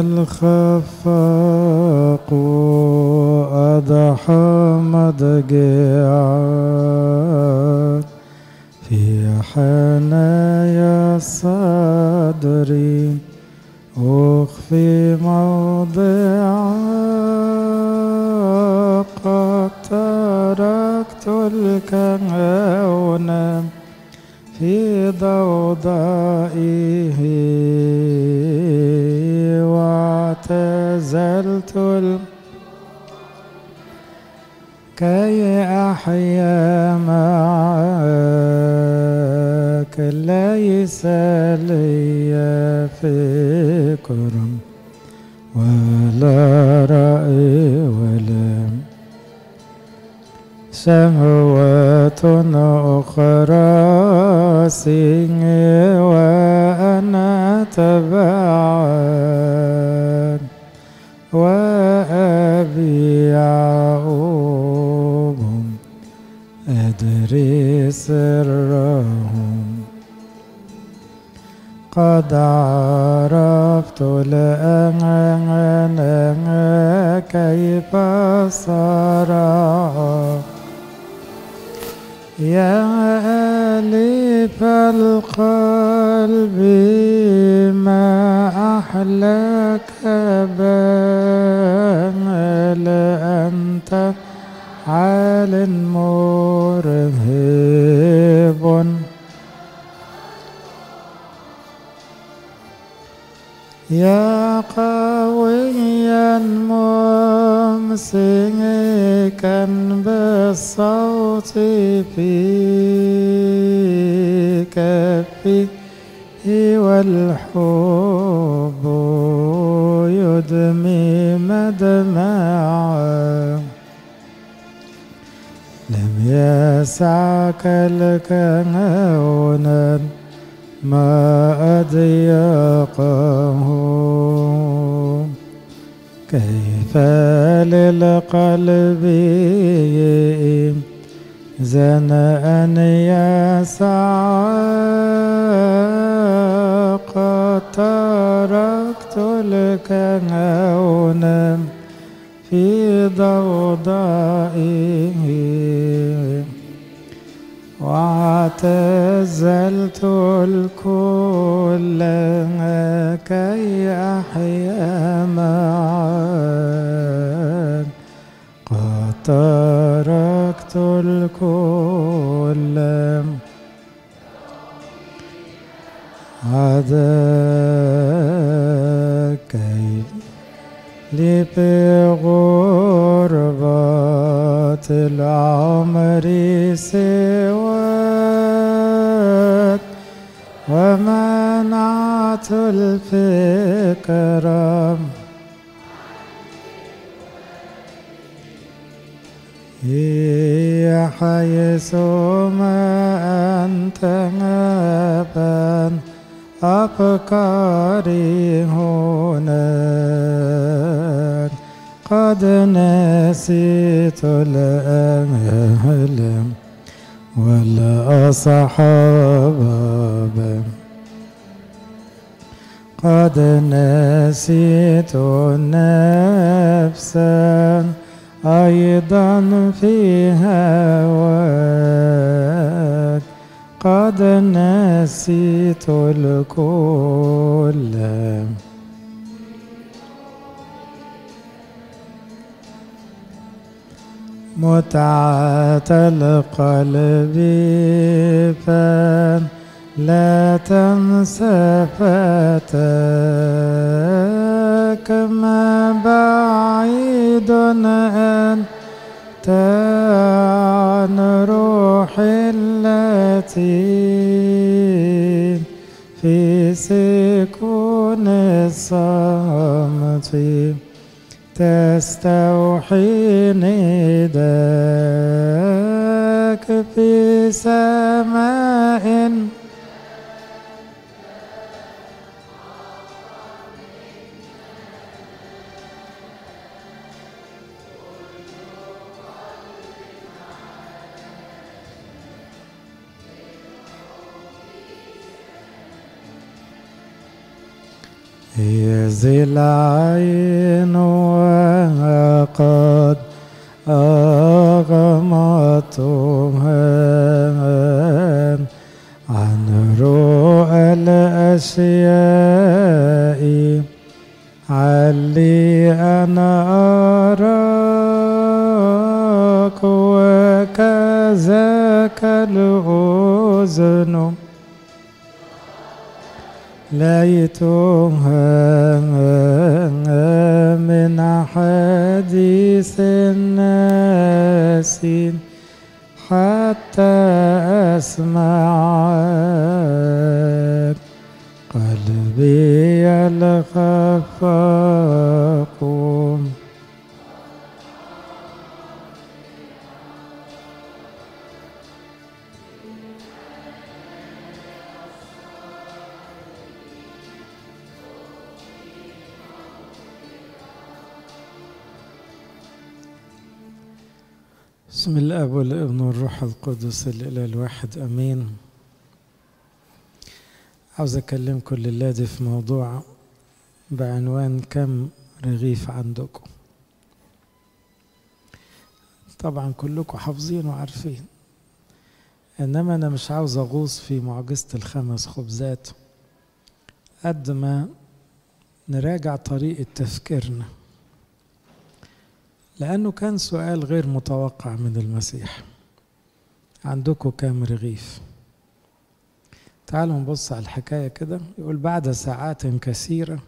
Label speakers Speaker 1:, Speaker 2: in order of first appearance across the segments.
Speaker 1: الخفاق أضحى مضجعا في حنايا الصدر أخفي موضعا قد تركت الكون في ضوضائه. واعتزلت ال... كي أحيا معك ليس لي فكر ولا رأي ولا شهوة أخرى سيني وأنا تبعا وأبي يعقوب أدري سرهم قد عرفت الآن كيف صرع يا أليف القلب ما أحلاك بل أنت حال مرهب. يا قويا ممسكا بالصوت في كفه والحب يدمي مدمعا. لم يسعك الكون ما أضيقه كيف للقلب زنأ يسعى قد تركت الكون في ضوضائه واعتزلت الكل كي أحيا معا. قد تركت الكل هذا كيف لي العمر سواك ومنعت الفكرة هي حيث ما أنت أبا أفكاري هناك قد نسيت الأهل والأصحاب. قد نسيت نفسا أيضا في هواك قد نسيت الكل. متعة القلب فلا تنسى فتاك ما بعيد أنت عن روحي التي في سكون الصمت تستوحي نداك في سماء ذي العين وقد أغمضتها ليتها من حديث الناس حتى أسمعك قلبي الخفاق الاب والابن والروح القدس الإله الواحد آمين. عاوز اكلمكم الليلة دي في موضوع بعنوان كم رغيف عندكم؟ طبعا كلكم حافظين وعارفين. إنما أنا مش عاوز أغوص في معجزة الخمس خبزات قد ما نراجع طريقة تفكيرنا. لأنه كان سؤال غير متوقع من المسيح. عندكم كام رغيف. تعالوا نبص على الحكاية كده. يقول بعد ساعات كثيرة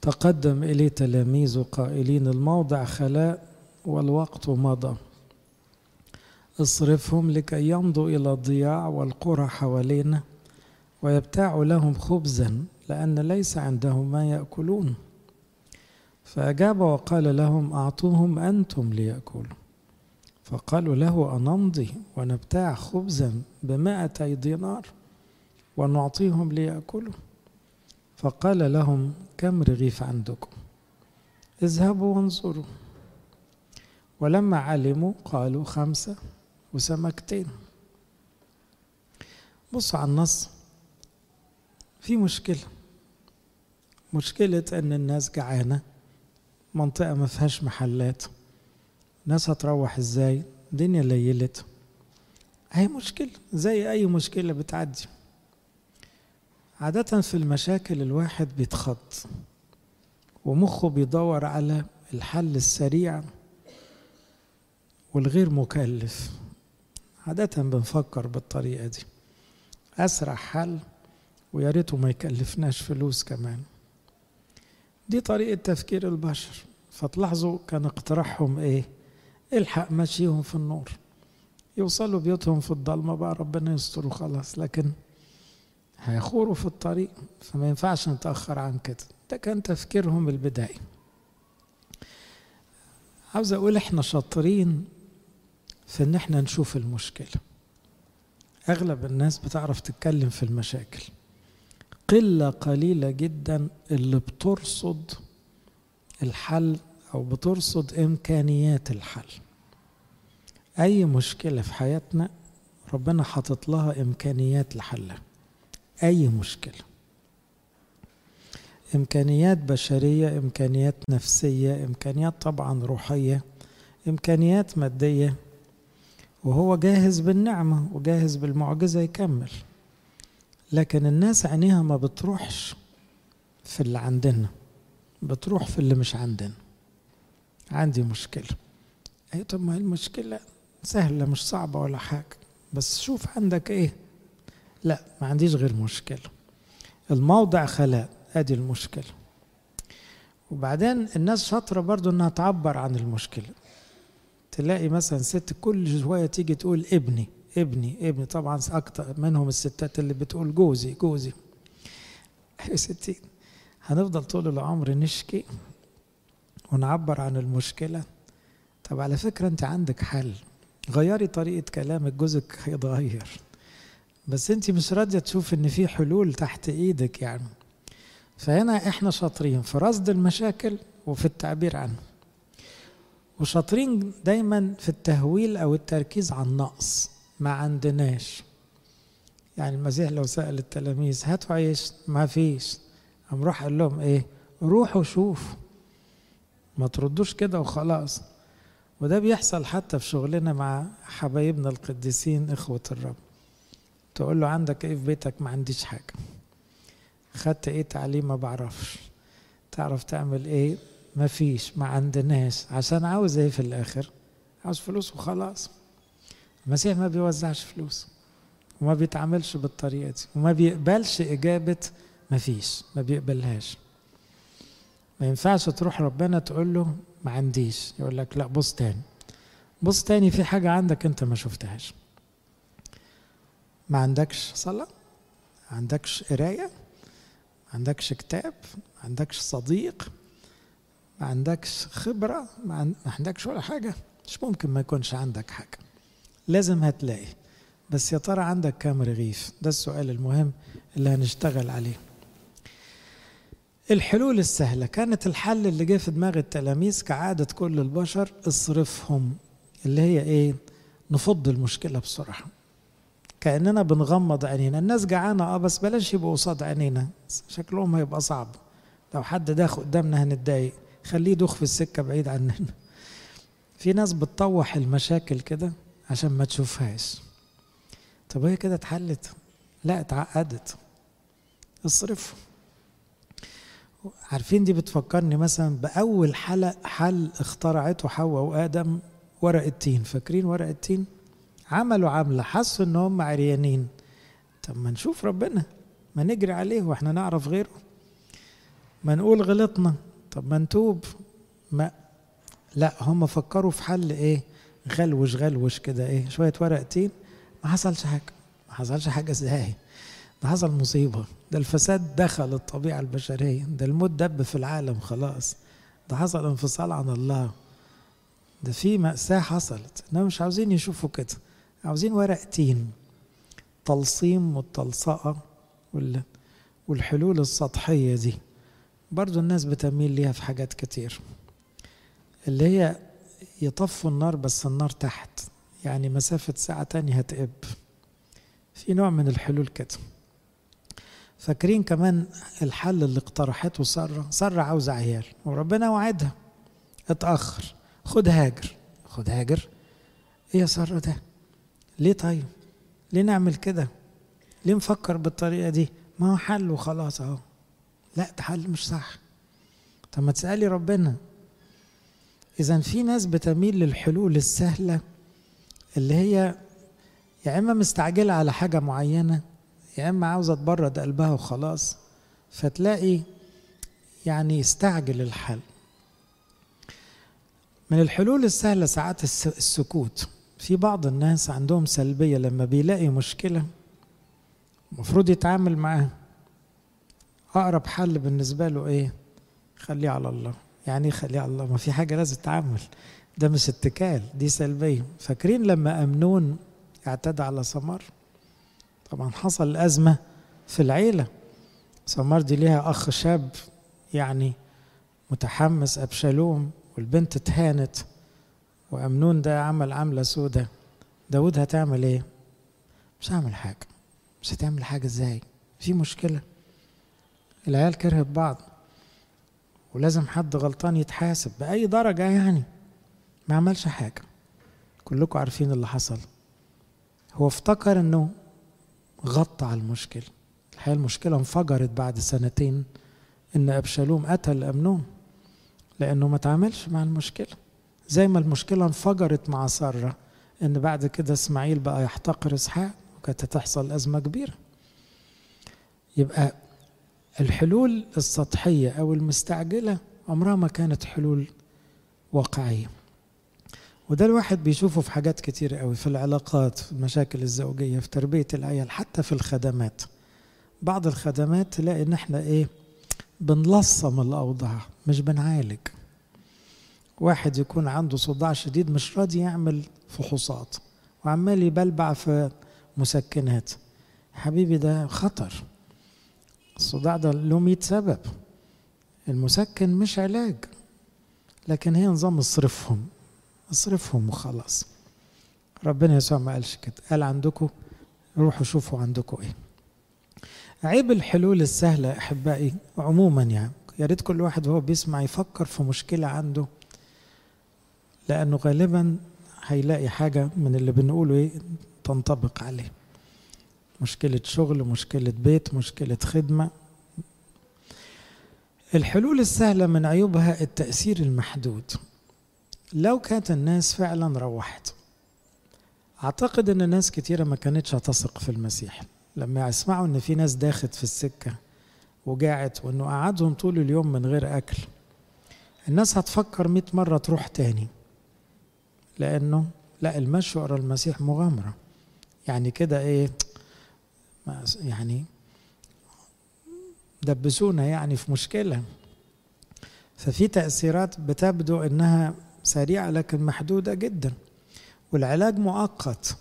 Speaker 1: تقدم إليه تلاميذه قائلين الموضع خلاء والوقت مضى. اصرفهم لكي يمضوا إلى الضياع والقرى حوالينا ويبتاعوا لهم خبزا لأن ليس عندهم ما يأكلون. فأجاب وقال لهم أعطوهم أنتم ليأكلوا. فقالوا له أنمضي ونبتاع خبزا بمائتي دينار ونعطيهم ليأكلوا. فقال لهم كم رغيف عندكم؟ اذهبوا وانظروا. ولما علموا قالوا خمسة وسمكتين. بصوا على النص. في مشكلة. مشكلة أن الناس جعانة. منطقة ما فيهاش محلات. ناس هتروح إزاي؟ الدنيا ليلت. هي مشكلة زي أي مشكلة بتعدي. عادة في المشاكل الواحد بيتخض ومخه بيدور على الحل السريع والغير مكلف. عادة بنفكر بالطريقة دي. أسرع حل ويا ريته ما يكلفناش فلوس كمان. دي طريقة تفكير البشر. فتلاحظوا كان اقتراحهم إيه؟ الحق مشيهم في النور. يوصلوا بيوتهم في الضلمة بقى ربنا يستر وخلاص. لكن هيخوروا في الطريق فما ينفعش نتأخر عن كده. ده كان تفكيرهم البدائي. عاوز أقول إحنا شاطرين في إن إحنا نشوف المشكلة. أغلب الناس بتعرف تتكلم في المشاكل. قلة قليلة جدا اللي بترصد الحل أو بترصد إمكانيات الحل. أي مشكلة في حياتنا ربنا حاطط لها إمكانيات لحلها. أي مشكلة. إمكانيات بشرية إمكانيات نفسية إمكانيات طبعا روحية إمكانيات مادية. وهو جاهز بالنعمة وجاهز بالمعجزة يكمل. لكن الناس عينيها ما بتروحش في اللي عندنا بتروح في اللي مش عندنا. عندي مشكلة. أي طب ما المشكلة سهلة مش صعبة ولا حاجة. بس شوف عندك إيه. لا ما عنديش غير مشكلة. الموضع خلاء أدي المشكلة. وبعدين الناس شاطرة برضو إنها تعبر عن المشكلة. تلاقي مثلا ست كل شوية تيجي تقول ابني. ابني ابني طبعا أكتر منهم الستات اللي بتقول جوزي جوزي. يا ستين هنفضل طول العمر نشكي ونعبر عن المشكلة. طب على فكرة أنت عندك حل. غيري طريقة كلامك جوزك هيتغير. بس أنت مش راضية تشوف إن في حلول تحت إيدك يعني. فهنا إحنا شاطرين في رصد المشاكل وفي التعبير عنها وشاطرين دايما في التهويل أو التركيز على النقص. ما عندناش. يعني المسيح لو سأل التلاميذ هاتوا عيش؟ ما فيش. قام راح قال لهم إيه؟ روحوا شوفوا. ما تردوش كده وخلاص. وده بيحصل حتى في شغلنا مع حبايبنا القديسين إخوة الرب. تقول له عندك إيه في بيتك؟ ما عنديش حاجة. خدت إيه تعليم؟ ما بعرفش. تعرف تعمل إيه؟ ما فيش. ما عندناش. عشان عاوز إيه في الآخر؟ عاوز فلوس وخلاص. المسيح ما بيوزعش فلوس وما بيتعاملش بالطريقة دي وما بيقبلش إجابة ما فيش ما بيقبلهاش. ما ينفعش تروح ربنا تقول له ما عنديش يقول لك لا بص تاني بص تاني في حاجة عندك أنت ما شفتهاش. ما عندكش صلاة ما عندكش قراية ما عندكش كتاب ما عندكش صديق ما عندكش خبرة ما عندكش ولا حاجة مش ممكن ما يكونش عندك حاجة. لازم هتلاقي. بس يا ترى عندك كام رغيف؟ ده السؤال المهم اللي هنشتغل عليه. الحلول السهلة. كانت الحل اللي جه في دماغ التلاميذ كعادة كل البشر اصرفهم. اللي هي إيه؟ نفض المشكلة بسرعة. كأننا بنغمض عينينا. الناس جعانة آه بس بلاش يبقوا قصاد عينينا. شكلهم هيبقى صعب. لو حد داخل قدامنا هنتضايق. خليه يدوخ في السكة بعيد عننا. في ناس بتطوح المشاكل كده. عشان ما تشوفهاش. طب هي كده اتحلت؟ لا اتعقدت. اصرفهم عارفين دي بتفكرني مثلا بأول حل حل اخترعته حواء وآدم ورق التين. فاكرين ورق التين؟ عملوا عملة حسوا إن هم عريانين. طب ما نشوف ربنا ما نجري عليه وإحنا نعرف غيره. ما نقول غلطنا. طب ما نتوب. ما لا هم فكروا في حل إيه؟ غلوش غلوش كده إيه شوية ورق تين. ما حصلش حاجة ما حصلش حاجة إزاي؟ ده حصل مصيبة. ده الفساد دخل الطبيعة البشرية. ده الموت دب في العالم خلاص. ده حصل انفصال عن الله. ده في مأساة حصلت. إنهم مش عاوزين يشوفوا كده. عاوزين ورق تين. تلصيم والتلصقة والحلول السطحية دي. برضو الناس بتميل ليها في حاجات كتير. اللي هي يطفوا النار بس النار تحت. يعني مسافة ساعة تانية هتقب. في نوع من الحلول كده. فاكرين كمان الحل اللي اقترحته سارة؟ سارة عاوزة عيال وربنا وعدها. اتأخر. خد هاجر. خد هاجر. إيه يا سارة ده؟ ليه طيب؟ ليه نعمل كده؟ ليه نفكر بالطريقة دي؟ ما هو حل وخلاص أهو. لا ده حل مش صح. طب ما تسألي ربنا. إذا في ناس بتميل للحلول السهلة اللي هي يا إما مستعجلة على حاجة معينة يا إما عاوزة تبرد قلبها وخلاص فتلاقي يعني يستعجل الحل. من الحلول السهلة ساعات السكوت. في بعض الناس عندهم سلبية لما بيلاقي مشكلة المفروض يتعامل معاها. أقرب حل بالنسبة له إيه؟ خليه على الله. يعني على الله ما في حاجة لازم تتعامل ده مش اتكال دي سلبية. فاكرين لما أمنون اعتدى على سمار طبعا حصل أزمة في العيلة. سمار دي ليها أخ شاب يعني متحمس أبشالوم والبنت اتهانت. وأمنون ده عمل عملة سودة. داود هتعمل إيه؟ مش هعمل حاجة. مش هتعمل حاجة إزاي؟ في مشكلة. العيال كرهت بعض. ولازم حد غلطان يتحاسب بأي درجة يعني. ما عملش حاجة. كلكم عارفين اللي حصل. هو افتكر إنه غطى على المشكلة. الحقيقة المشكلة انفجرت بعد سنتين إن أبشالوم قتل امنون لأنه ما تعاملش مع المشكلة. زي ما المشكلة انفجرت مع سارة إن بعد كده إسماعيل بقى يحتقر إسحاق وكانت هتحصل أزمة كبيرة. يبقى الحلول السطحية أو المستعجلة عمرها ما كانت حلول واقعية. وده الواحد بيشوفه في حاجات كتير قوي في العلاقات في المشاكل الزوجية في تربية العيال حتى في الخدمات. بعض الخدمات تلاقي إن إحنا إيه بنلصم الأوضاع مش بنعالج. واحد يكون عنده صداع شديد مش راضي يعمل فحوصات وعمال يبلبع في مسكنات. حبيبي ده خطر. الصداع ده له 100 سبب. المسكن مش علاج لكن هي نظام اصرفهم اصرفهم وخلاص. ربنا يسوع ما قالش كده قال عندكم روحوا شوفوا عندكم إيه. عيب الحلول السهلة أحبائي عموما يعني يا ريت كل واحد وهو بيسمع يفكر في مشكلة عنده لأنه غالبا هيلاقي حاجة من اللي بنقوله إيه تنطبق عليه. مشكلة شغل مشكلة بيت مشكلة خدمة. الحلول السهلة من عيوبها التأثير المحدود. لو كانت الناس فعلا روحت. أعتقد أن ناس كتيرة ما كانتش هتثق في المسيح. لما يسمعوا أن في ناس داخت في السكة وجاعت وأنه قعدهم طول اليوم من غير أكل الناس هتفكر مئة مرة تروح تاني. لأنه لا المشي ورا المسيح مغامرة. يعني كده إيه؟ يعني دبسونا يعني في مشكلة. ففي تأثيرات بتبدو أنها سريعة لكن محدودة جدا. والعلاج مؤقت.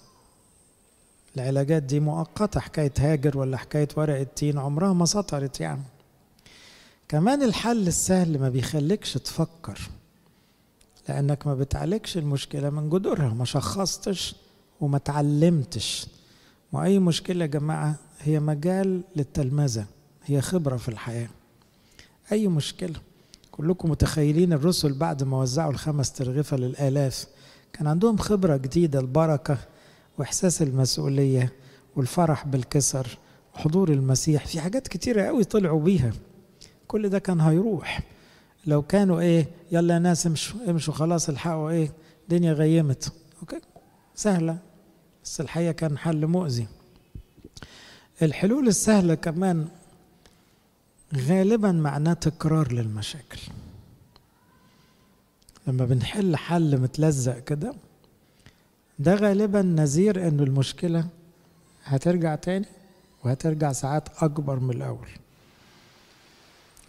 Speaker 1: العلاجات دي مؤقتة حكاية هاجر ولا حكاية ورق التين عمرها ما سطرت يعني. كمان الحل السهل ما بيخليكش تفكر لأنك ما بتعالجش المشكلة من جذورها. ما شخصتش وما تعلمتش. وأي مشكلة يا جماعة هي مجال للتلمذة هي خبرة في الحياة. أي مشكلة؟ كلكم متخيلين الرسل بعد ما وزعوا الخمس ترغفة للآلاف. كان عندهم خبرة جديدة البركة وإحساس المسؤولية والفرح بالكسر وحضور المسيح. في حاجات كتيرة قوي طلعوا بيها. كل ده كان هيروح. لو كانوا إيه يلا يا ناس امشوا امشوا خلاص الحقوا إيه الدنيا غيمت. أوكي؟ سهلة. بس الحقيقة كان حل مؤذي. الحلول السهلة كمان غالبا معناه تكرار للمشاكل. لما بنحل حل متلزق كده ده غالبا نذير ان المشكلة هترجع تاني وهترجع ساعات أكبر من الأول.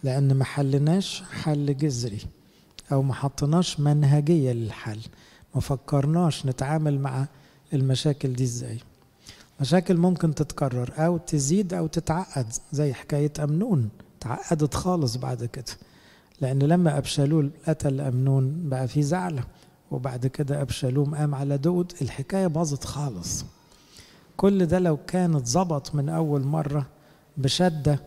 Speaker 1: لأن ما حلناش حل جذري أو ما حطناش منهجية للحل. ما فكرناش نتعامل مع المشاكل دي إزاي. مشاكل ممكن تتكرر أو تزيد أو تتعقد زي حكاية أمنون. تعقدت خالص بعد كده. لأن لما أبشالوم قتل أمنون بقى في زعلة. وبعد كده أبشالوم قام على داود. الحكاية باظت خالص. كل ده لو كان اتظبط من أول مرة بشدة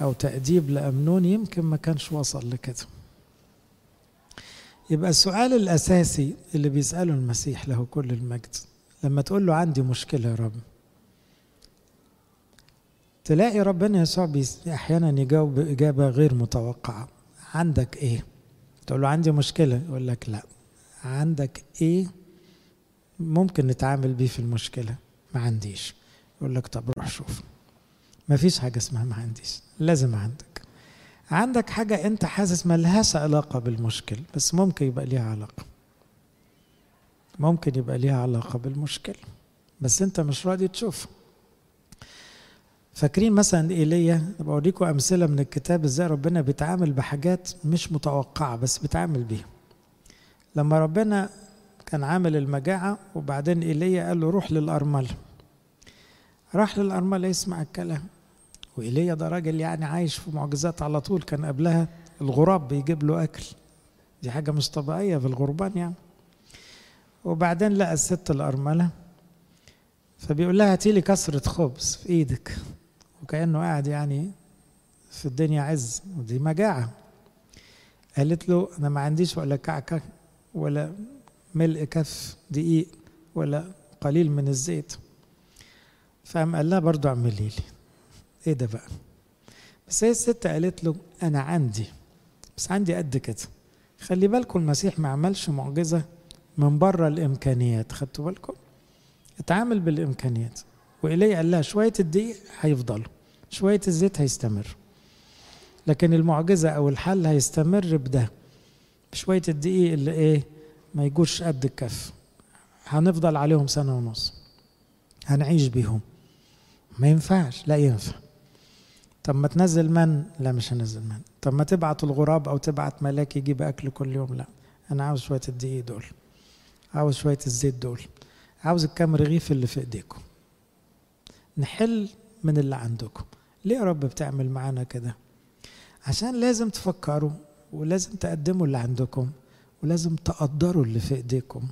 Speaker 1: أو تأديب لأمنون يمكن ما كانش وصل لكده. يبقى السؤال الأساسي اللي بيسأله المسيح له كل المجد. لما تقول له عندي مشكلة يا رب تلاقي ربنا يسوع أحيانا يجاوب إجابة غير متوقعة. عندك إيه؟ تقول له عندي مشكلة يقول لك لا. عندك إيه ممكن نتعامل بيه في المشكلة؟ ما عنديش. يقول لك طب روح شوف. ما فيش حاجة اسمها ما عنديش. لازم عندك. عندك حاجة أنت حاسس ما لهاش علاقة بالمشكلة بس ممكن يبقى ليها علاقة. ممكن يبقى ليها علاقة بالمشكلة. بس انت مش راضي تشوفها فاكرين مثلا إيليا؟ بوريكم أمثلة من الكتاب إزاي ربنا بيتعامل بحاجات مش متوقعة بس بيتعامل بيها. لما ربنا كان عامل المجاعة وبعدين إيليا قال له روح للأرملة. راح للأرملة يسمع الكلام. وإيليا ده راجل يعني عايش في معجزات على طول. كان قبلها الغراب بيجيب له أكل. دي حاجة مش طبيعية في الغربان يعني. وبعدين لقى الست الأرملة فبيقول لها هاتي لي كسرة خبز في إيدك. وكأنه قاعد يعني في الدنيا عز ودي مجاعة. قالت له أنا ما عنديش ولا كعكة ولا ملء كف دقيق ولا قليل من الزيت. فقام قال لها برضو اعملي لي. إيه ده بقى؟ بس هي الست قالت له أنا عندي بس عندي قد كده. خلي بالكم المسيح ما عملش معجزة من بره الإمكانيات خدتوا بالكم؟ اتعامل بالإمكانيات. وإليه قال لها شوية الدقيق هيفضلوا شوية الزيت هيستمر. لكن المعجزة أو الحل هيستمر بده. بشوية الدقيق اللي إيه ما يجوش قد الكف. هنفضل عليهم سنة ونص. هنعيش بيهم. ما ينفعش لا ينفع. طب ما تنزل من؟ لا مش هنزل من. طب ما تبعت الغراب أو تبعت ملاك يجيب أكل كل يوم؟ لا. أنا عاوز شوية الدقيق دول. عاوز شوية الزيت دول. عاوز الكام رغيف اللي في إيديكم. نحل من اللي عندكم. ليه يا رب بتعمل معانا كده؟ عشان لازم تفكروا ولازم تقدموا اللي عندكم ولازم تقدروا اللي في إيديكم.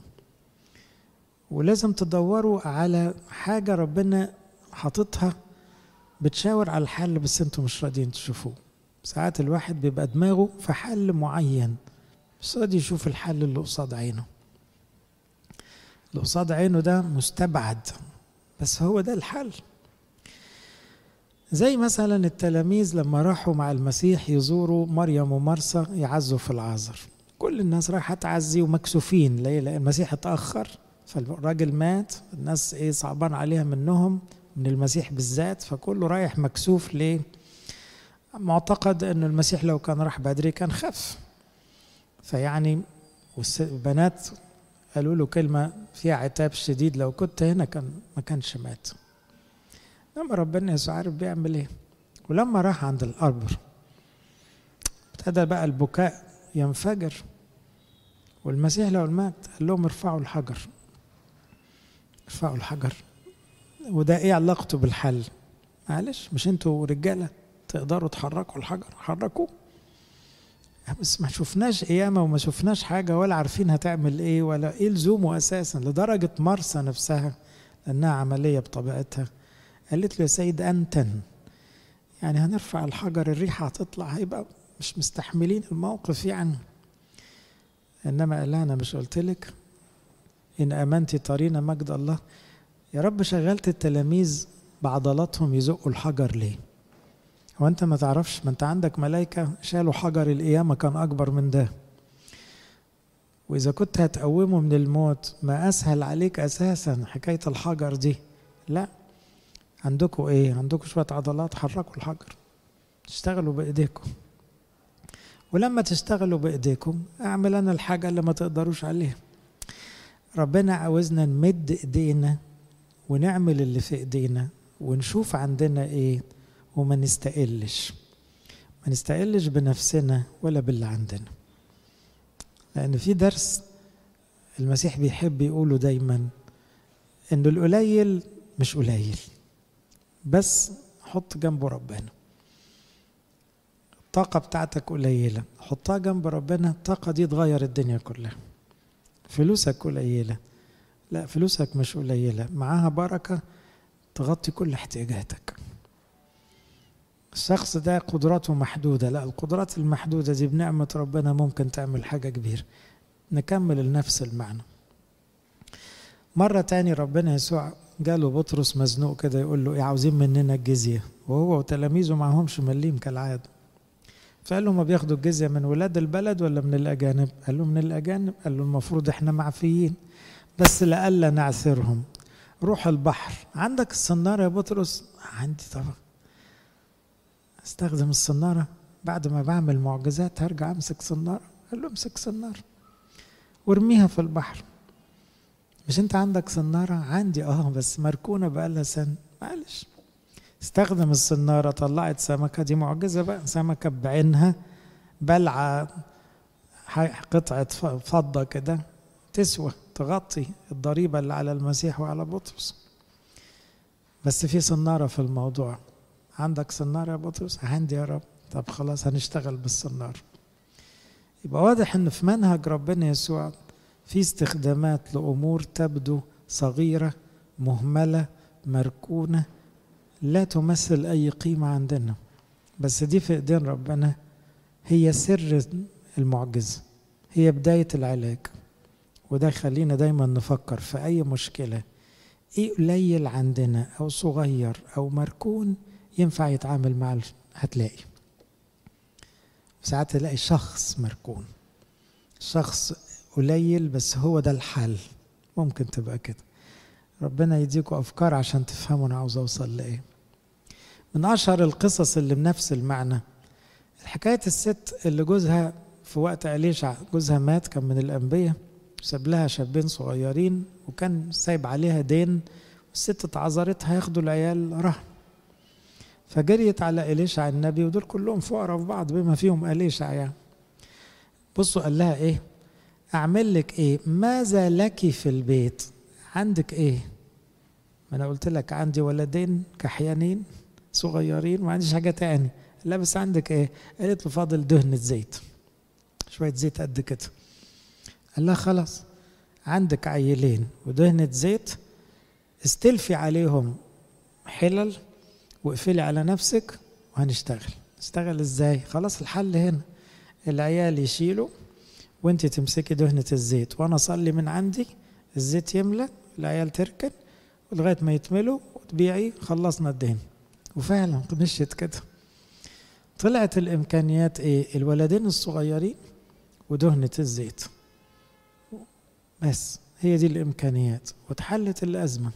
Speaker 1: ولازم تدوروا على حاجة ربنا حاططها بتشاور على الحل بس أنتوا مش راضيين تشوفوه. ساعات الواحد بيبقى دماغه في حل معين بس راضي يشوف الحل اللي قصاد عينه. اللي قصاد عينه ده مستبعد بس هو ده الحل. زي مثلا التلاميذ لما راحوا مع المسيح يزوروا مريم ومرسى يعزوا في العذر كل الناس رايحة تعزي ومكسوفين ليه؟ لأن المسيح اتأخر فالراجل مات الناس إيه صعبان عليها منهم من المسيح بالذات فكله رايح مكسوف. ليه؟ معتقد ان المسيح لو كان راح بدري كان خف. فيعني والبنات قالوا له كلمة فيها عتاب شديد لو كنت هنا كان ما كانش مات. لما ربنا يسوع عارف بيعمل إيه؟ ولما راح عند القبر ابتدى بقى البكاء ينفجر والمسيح لو مات قال لهم ارفعوا الحجر. ارفعوا الحجر. وده إيه علاقته بالحل؟ معلش مش أنتوا رجالة تقدروا تحركوا الحجر؟ حركوه. بس ما شفناش قيامة وما شفناش حاجة ولا عارفين هتعمل إيه ولا إيه لزومه أساسا لدرجة مرسى نفسها لأنها عملية بطبيعتها. قالت له يا سيد أنتن يعني هنرفع الحجر الريحة هتطلع هيبقى مش مستحملين الموقف يعني. إنما قال أنا مش قلت لك. إن آمنت ترين مجد الله. يا رب شغلت التلاميذ بعضلاتهم يزقوا الحجر ليه؟ هو أنت ما تعرفش؟ ما أنت عندك ملائكة شالوا حجر القيامة كان أكبر من ده. وإذا كنت هتقومه من الموت ما أسهل عليك أساسا حكاية الحجر دي. لا. عندكم إيه؟ عندكم شوية عضلات حركوا الحجر. تشتغلوا بإيديكم. ولما تشتغلوا بإيديكم أعمل أنا الحاجة اللي ما تقدروش عليها. ربنا عاوزنا نمد إيدينا ونعمل اللي في إيدينا ونشوف عندنا إيه؟ وما نستقلش. ما نستقلش بنفسنا ولا باللي عندنا. لأن في درس المسيح بيحب يقوله دايما إن القليل مش قليل بس حط جنبه ربنا. الطاقة بتاعتك قليلة حطها جنب ربنا الطاقة دي تغير الدنيا كلها. فلوسك قليلة لا فلوسك مش قليلة معاها بركة تغطي كل احتياجاتك. الشخص ده قدراته محدودة. لا القدرات المحدودة دي بنعمة ربنا ممكن تعمل حاجة كبيرة. نكمل لنفس المعنى. مرة تاني ربنا يسوع جاله بطرس مزنوق كده يقول له إيه عاوزين مننا الجزية. وهو وتلاميذه معهمش مليم كالعادة. فقال له ما بياخدوا الجزية من ولاد البلد ولا من الأجانب؟ قال له من الأجانب. قال له المفروض إحنا معفيين. بس لألا نعثرهم. روح البحر. عندك الصنارة يا بطرس؟ عندي طبعا. استخدم الصنارة. بعد ما بعمل معجزات هرجع أمسك صنارة. قال له امسك صنارة. وارميها في البحر. مش أنت عندك صنارة؟ عندي. آه بس مركونة بقالها سنة معلش. استخدم الصنارة. طلعت سمكة. دي معجزة بقى. سمكة بعينها. بلعة. قطعة فضة كده. تسوى. تغطي الضريبة اللي على المسيح وعلى بطرس. بس في صنارة في الموضوع. عندك صنارة يا بطرس؟ عندي يا رب. طب خلاص هنشتغل بالصنار. يبقى واضح إن في منهج ربنا يسوع في استخدامات لأمور تبدو صغيرة مهملة مركونة لا تمثل أي قيمة عندنا. بس دي في إيدين ربنا. هي سر المعجزة. هي بداية العلاج. وده خلينا دايما نفكر في أي مشكلة. إيه قليل عندنا أو صغير أو مركون ينفع يتعامل مع هتلاقي. ساعات تلاقي شخص مركون شخص قليل بس هو ده الحل. ممكن تبقى كده. ربنا يديكوا أفكار عشان تفهموا أنا عاوز أوصل لإيه. من أشهر القصص اللي بنفس المعنى. حكايه الست اللي جوزها في وقت عليشع جوزها مات كان من الأنبياء ساب لها شابين صغيرين وكان سايب عليها دين والست اتعذرت هياخدوا العيال رهن فجريت على إليشع النبي ودول كلهم فقراء في بعض بما فيهم إليشع يعني. بصوا قال لها إيه؟ أعمل لك إيه؟ ماذا لك في البيت؟ عندك إيه؟ ما أنا قلت لك عندي ولدين كحيانين صغيرين ما عنديش حاجة تاني. لا بس عندك إيه؟ قالت له فاضل دهنة زيت شوية زيت قد كده. قال لها خلاص عندك عيلين ودهنة زيت استلفي عليهم حلل واقفلي على نفسك وهنشتغل. نشتغل إزاي؟ خلاص الحل هنا. العيال يشيلوا وانت تمسكي دهنة الزيت. وأنا أصلي من عندي الزيت يملى العيال تركن لغاية ما يتملوا وتبيعي. خلصنا الدهن. وفعلا مشيت كده. طلعت الإمكانيات إيه؟ الولدين الصغيرين ودهنة الزيت. بس هي دي الإمكانيات. واتحلت الأزمة.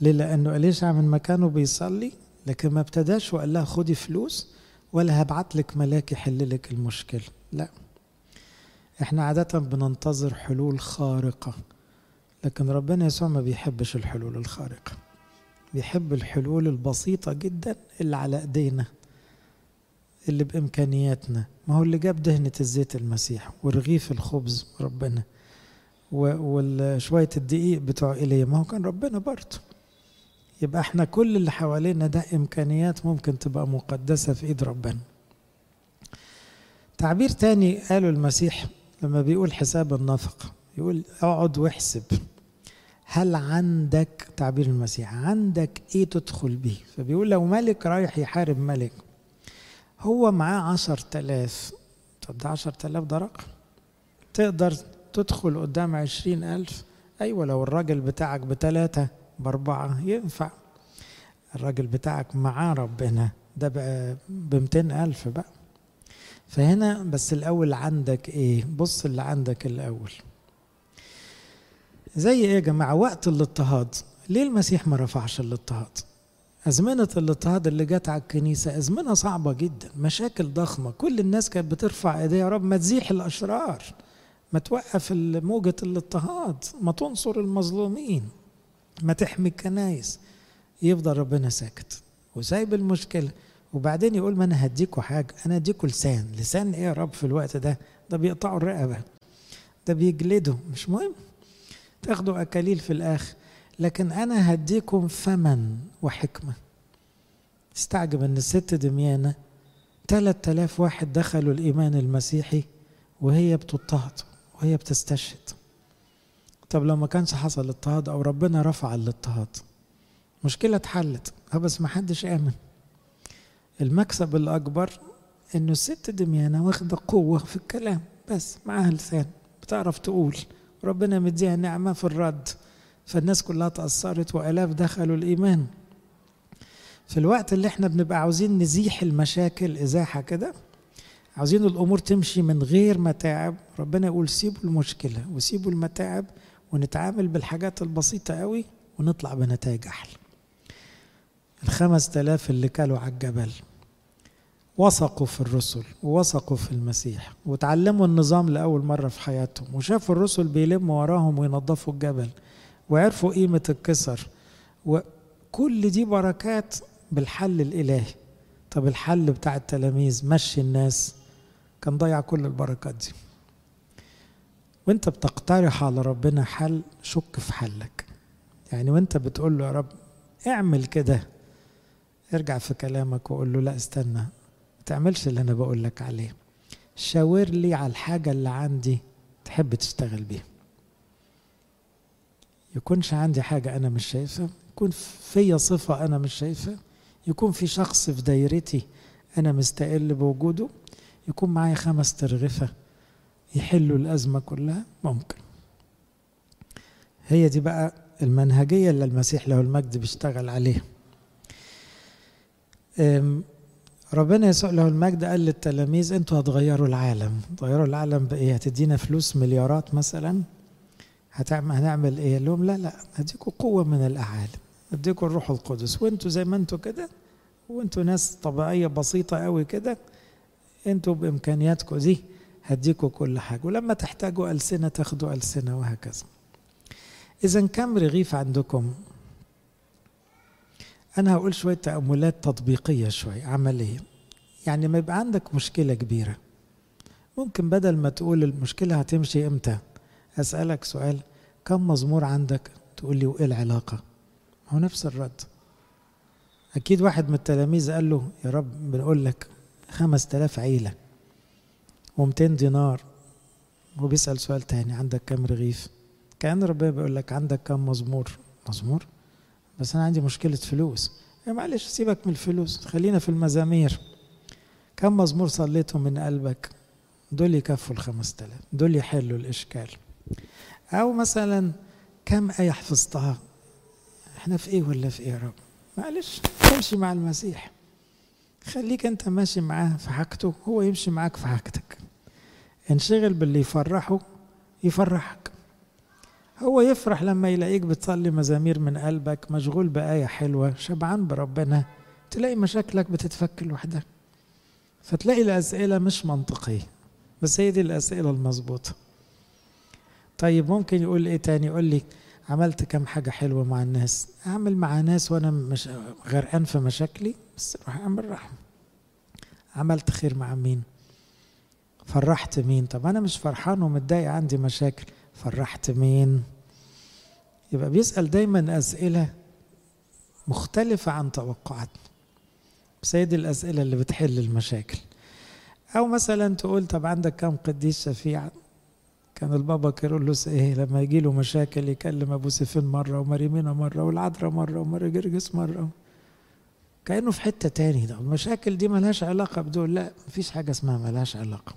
Speaker 1: ليه لأنه اليشع من مكانه بيصلي؟ لكن ما ابتداش وقال لها خدي فلوس ولا هبعت لك ملاك يحل لك المشكلة لا. إحنا عادة بننتظر حلول خارقة لكن ربنا يسوع ما بيحبش الحلول الخارقة. بيحب الحلول البسيطة جدا اللي على إيدينا اللي بإمكانياتنا. ما هو اللي جاب دهنة الزيت المسيح ورغيف الخبز ربنا وشويه الدقيق بتوع إيليا. ما هو كان ربنا برضه. يبقى إحنا كل اللي حوالينا ده إمكانيات ممكن تبقى مقدسة في إيد ربنا. تعبير تاني قاله المسيح لما بيقول حساب النفقه يقول اقعد واحسب. هل عندك تعبير المسيح عندك إيه تدخل بيه؟ فبيقول لو ملك رايح يحارب ملك هو معاه عشر تلاف طب ده عشر تلاف ده رقم تقدر تدخل قدام عشرين ألف؟ أيوة لو الراجل بتاعك بتلاتة بأربعة ينفع. الراجل بتاعك معاه ربنا ده بقى بمتين ألف بقى. فهنا بس الأول عندك إيه؟ بص اللي عندك الأول. زي إيه يا جماعة؟ وقت الاضطهاد. ليه المسيح ما رفعش الاضطهاد؟ أزمنة الاضطهاد اللي جت على الكنيسة أزمنة صعبة جدا مشاكل ضخمة. كل الناس كانت بترفع إيديها يا رب ما تزيح الأشرار ما توقف موجة الاضطهاد ما تنصر المظلومين. ما تحمي الكنايس يفضل ربنا ساكت وسايب المشكلة. وبعدين يقول ما أنا هديكوا حاجة أنا هديكوا لسان. لسان إيه يا رب في الوقت ده؟ ده بيقطعوا الرقبة. ده بيجلدوا. مش مهم. تاخدوا أكاليل في الآخر. لكن أنا هديكم فمن وحكمة. استعجب أن الست دميانة 3000 واحد دخلوا الإيمان المسيحي وهي بتضطهد وهي بتستشهد. طب لو ما كانش حصل اضطهاد أو ربنا رفع الاضطهاد مشكلة اتحلت آه بس ما حدش آمن. المكسب الأكبر إنه الست دميانة واخدة قوة في الكلام بس معاها لسان بتعرف تقول ربنا مديها نعمة في الرد فالناس كلها تأثرت وآلاف دخلوا الإيمان. في الوقت اللي إحنا بنبقى عاوزين نزيح المشاكل إزاحة كده عاوزين الأمور تمشي من غير متاعب ربنا يقول سيبوا المشكلة وسيبوا المتاعب ونتعامل بالحاجات البسيطة قوي ونطلع بنتائج أحلى. الخمس تلاف اللي كانوا على الجبل وثقوا في الرسل ووثقوا في المسيح وتعلموا النظام لأول مرة في حياتهم وشافوا الرسل بيلموا وراهم وينظفوا الجبل وعرفوا قيمة الكسر وكل دي بركات بالحل الإلهي. طب الحل بتاع التلاميذ مشي الناس كان ضيع كل البركات دي. وانت بتقترح على ربنا حل شك في حلك. يعني وانت بتقول له يا رب اعمل كده. ارجع في كلامك وقول له لا استنى ما تعملش اللي أنا بقول لك عليه. شاور لي على الحاجة اللي عندي تحب تشتغل بيها. يكونش عندي حاجة أنا مش شايفها يكون فيا صفة أنا مش شايفها يكون في شخص في دايرتي أنا مستقل بوجوده يكون معايا خمس ترغفة يحلوا الأزمة كلها؟ ممكن. هي دي بقى المنهجية اللي المسيح له المجد بيشتغل عليها. ربنا يسوع له المجد قال للتلاميذ أنتوا هتغيروا العالم. تغيروا العالم بإيه؟ هتدينا فلوس مليارات مثلا؟ هتعمل هنعمل إيه؟ لهم لا لا هديكوا قوة من الأعالم اديكوا الروح القدس. وأنتوا زي ما أنتوا كده وأنتوا ناس طبيعية بسيطة قوي كده أنتوا بإمكانياتكم دي. هديكوا كل حاجة. ولما تحتاجوا ألسنة تاخدوا ألسنة وهكذا. إذا كم رغيف عندكم؟ أنا هقول شوية تأملات تطبيقية شوية عملية. يعني ما يبقى عندك مشكلة كبيرة. ممكن بدل ما تقول المشكلة هتمشي إمتى؟ أسألك سؤال كم مزمور عندك؟ تقول لي وإيه العلاقة؟ هو نفس الرد. أكيد واحد من التلاميذ قال له يا رب بنقول لك خمس تلاف عيلة. ومتين دينار. وبيسأل سؤال تاني عندك كم رغيف؟ كأن ربنا بيقول لك عندك كم مزمور؟ مزمور؟ بس أنا عندي مشكلة فلوس. يا معلش سيبك من الفلوس خلينا في المزامير. كم مزمور صليته من قلبك؟ دول يكفوا الخمس تلاف دول يحلوا الإشكال. أو مثلا كم آية حفظتها؟ إحنا في إيه ولا في إيه يا رب؟ معلش امشي مع المسيح. خليك انت ماشي معاه في حاجته هو يمشي معاك في حاجتك. انشغل باللي يفرحه يفرحك. هو يفرح لما يلاقيك بتصلي مزامير من قلبك مشغول بآية حلوة شبعان بربنا تلاقي مشاكلك بتتفك لوحدها فتلاقي الأسئلة مش منطقية بس هي دي الأسئلة المظبوطة. طيب ممكن يقول إيه تاني؟ يقول لي عملت كم حاجة حلوة مع الناس. أعمل مع ناس وأنا مش غرقان في مشاكلي بس روح أعمل رحمة عملت خير مع مين؟ فرحت مين؟ طب أنا مش فرحان ومتضايق عندي مشاكل. فرحت مين؟ يبقى بيسأل دايما أسئلة مختلفة عن توقعاتنا. بس هي دي الأسئلة اللي بتحل المشاكل. أو مثلا تقول طب عندك كم قديس شفيع؟ كان البابا كيرلس إيه لما يجي له مشاكل يكلم أبو سيفين مرة ومريمينا مرة والعذراء مرة وماري جرجس مرة. كأنه في حتة تاني ده. المشاكل دي ملهاش علاقة بدول. لا مفيش حاجة اسمها ملهاش علاقة.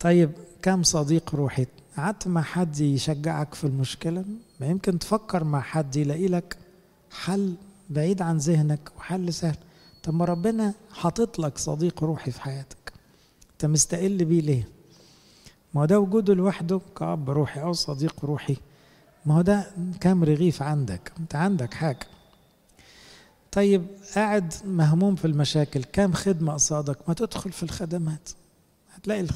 Speaker 1: طيب كم صديق روحي؟ قعدت مع حد يشجعك في المشكلة؟ ما يمكن تفكر مع حد يلاقي لك حل بعيد عن ذهنك وحل سهل. طب ما ربنا حاطط لك صديق روحي في حياتك. أنت مستقل بيه ليه؟ ما هو ده وجوده لوحده كأب روحي أو صديق روحي. ما هو ده كام رغيف عندك؟ أنت عندك حاجة. طيب قاعد مهموم في المشاكل كام خدمة قصادك؟ ما تدخل في الخدمات. هتلاقي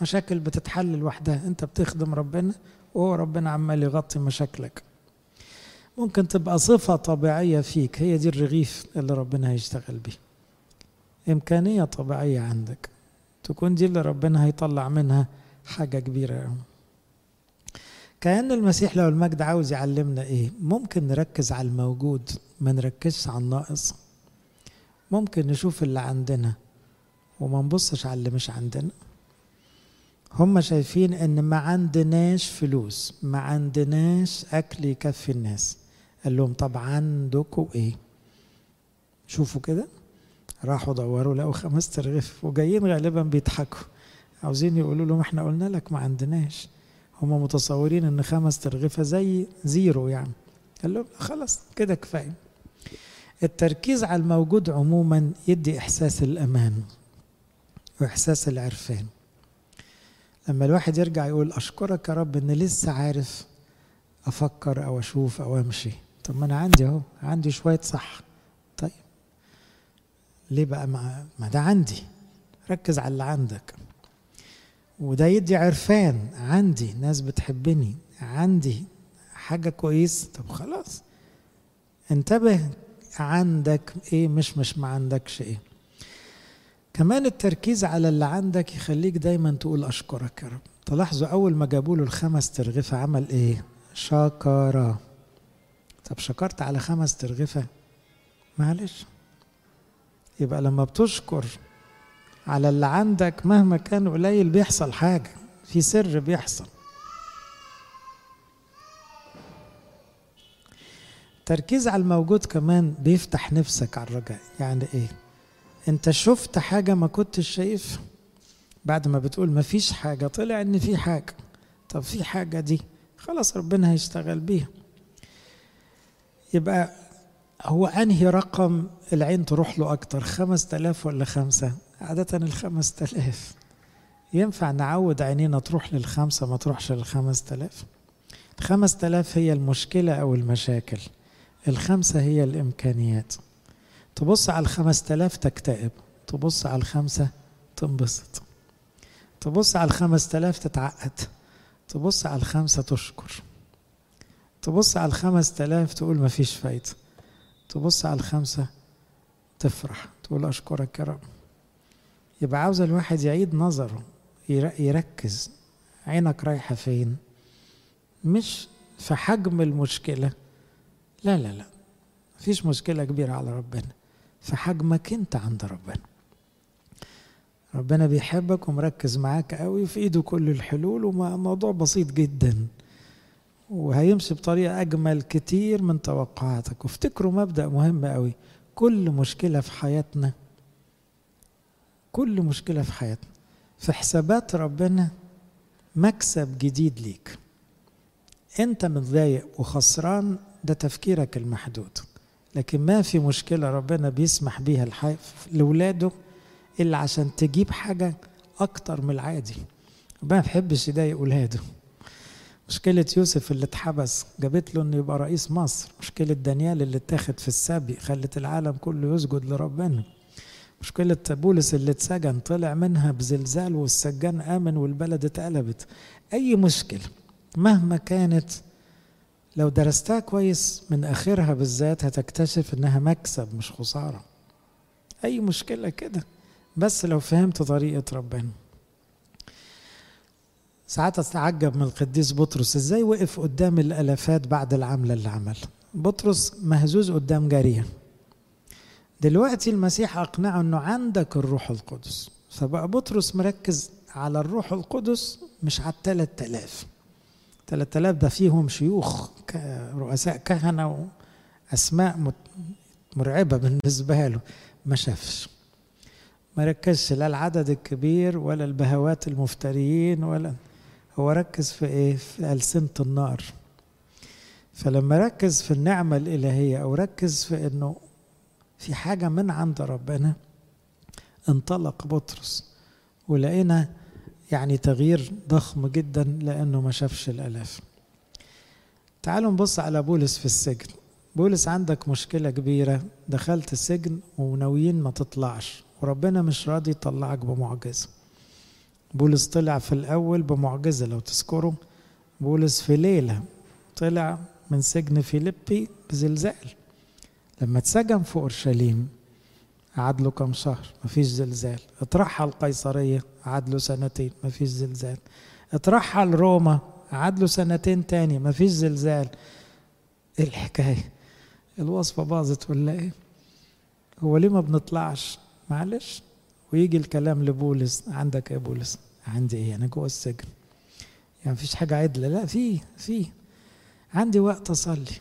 Speaker 1: المشاكل بتتحل لوحدها. أنت بتخدم ربنا وهو ربنا عمال يغطي مشاكلك. ممكن تبقى صفة طبيعية فيك. هي دي الرغيف اللي ربنا هيشتغل بيه. إمكانية طبيعية عندك. تكون دي اللي ربنا هيطلع منها حاجة كبيرة. كأن المسيح لو المجد عاوز يعلمنا إيه؟ ممكن نركز على الموجود ما نركزش على الناقص. ممكن نشوف اللي عندنا وما نبصش على اللي مش عندنا. هم شايفين إن ما عندناش فلوس ما عندناش أكل يكفي الناس. قال لهم طب عندكم إيه؟ شوفوا كده. راحوا دوروا لقوا خمس ترغيف وجايين غالبا بيضحكوا. عاوزين يقولوا لهم إحنا قلنا لك ما عندناش. هم متصورين إن خمس ترغيفة زي زيرو يعني. قال لهم خلاص كده كفاية. التركيز على الموجود عموما يدي إحساس الأمان وإحساس العرفان. لما الواحد يرجع يقول أشكرك يا رب إن لسه عارف أفكر أو أشوف أو أمشي. طب ما أنا عندي أهو عندي شوية صح. طيب. ليه بقى ما, ما ده عندي. ركز على اللي عندك. وده يدي عرفان. عندي ناس بتحبني. عندي حاجة كويس طب خلاص. انتبه عندك إيه مش مش ما عندكش إيه. كمان التركيز على اللي عندك يخليك دايما تقول أشكرك يا رب. تلاحظوا أول ما جابوا له الخمس ترغفه عمل إيه؟ شكر طب شكرت على خمس ترغفه معلش. يبقى لما بتشكر على اللي عندك مهما كان قليل بيحصل حاجة في سر بيحصل. التركيز على الموجود كمان بيفتح نفسك على الرجاء. يعني إيه؟ أنت شفت حاجة ما كنتش شايف؟ بعد ما بتقول ما فيش حاجة طلع إن في حاجة. طب في حاجة دي؟ خلاص ربنا هيشتغل بيها. يبقى هو أنهي رقم العين تروح له أكتر خمس تلاف ولا خمسة؟ عادة الخمس تلاف ينفع نعود عينينا تروح للخمسة ما تروحش للخمس تلاف الخمس تلاف هي المشكلة أو المشاكل. الخمسة هي الإمكانيات. تبص على الخمس تلاف تكتئب. تبص على الخمسة تنبسط. تبص على الخمس تلاف تتعقد. تبص على الخمسة تشكر. تبص على الخمس تلاف تقول ما فيش فايدة. تبص على الخمسة تفرح. تقول أشكرك يا رب. يبقى عاوز الواحد يعيد نظره يركز. عينك رايحة فين؟ مش في حجم المشكلة. لا لا لا. مفيش مشكلة كبيرة على ربنا. في حجمك انت عند ربنا. ربنا بيحبك ومركز معاك قوي في ايده كل الحلول وموضوع بسيط جدا. وهيمشي بطريقة أجمل كتير من توقعاتك. وافتكروا مبدأ مهم قوي. كل مشكلة في حياتنا كل مشكلة في حياتنا في حسابات ربنا مكسب جديد ليك. انت متضايق وخسران ده تفكيرك المحدود. لكن ما في مشكلة ربنا بيسمح بيها. لولاده إلا عشان تجيب حاجة أكتر من العادي. ربنا ما بيحبش يضايق ولاده مشكلة يوسف اللي اتحبس جابت له إنه يبقى رئيس مصر. مشكلة دانيال اللي اتاخد في السبي خلت العالم كله يسجد لربنا. مشكلة بولس اللي اتسجن طلع منها بزلزال والسجان آمن والبلد اتقلبت. أي مشكلة؟ مهما كانت لو درستها كويس من آخرها بالذات هتكتشف إنها مكسب مش خسارة. أي مشكلة كده؟ بس لو فهمت طريقة ربنا. ساعات أتعجب من القديس بطرس إزاي وقف قدام الالافات بعد العمله اللي عمل بطرس مهزوز قدام جارية. دلوقتي المسيح أقنعه إنه عندك الروح القدس. فبقى بطرس مركز على الروح القدس مش على الثلاث آلاف. ثلاث آلاف ده فيهم شيوخ رؤساء كهنة وأسماء مرعبة بالنسبة له. ما شافش. ما ركزش لا العدد الكبير ولا البهوات المفتريين ولا هو ركز في إيه؟ في ألسنة النار. فلما ركز في النعمة الإلهية أو ركز في إنه في حاجة من عند ربنا انطلق بطرس ولقينا يعني تغيير ضخم جدا لأنه ما شافش الآلاف. تعالوا نبص على بولس في السجن. بولس عندك مشكلة كبيرة دخلت السجن وناويين ما تطلعش وربنا مش راضي يطلعك بمعجزة. بولس طلع في الأول بمعجزة لو تذكروا بولس في ليلة طلع من سجن فيليبي بزلزال. لما اتسجن في أورشليم قعد له كم شهر مفيش زلزال. اترحل قيصرية قعد له سنتين مفيش زلزال. اترحل روما قعد له سنتين تاني مفيش زلزال. إيه الحكاية؟ الوصفة باظت ولا إيه؟ هو ليه ما بنطلعش؟ معلش. ويجي الكلام لبولس. عندك إيه بولس؟ عندي إيه؟ أنا جوه السجن. يعني مفيش حاجة عدلة؟ لا في في. عندي وقت أصلي.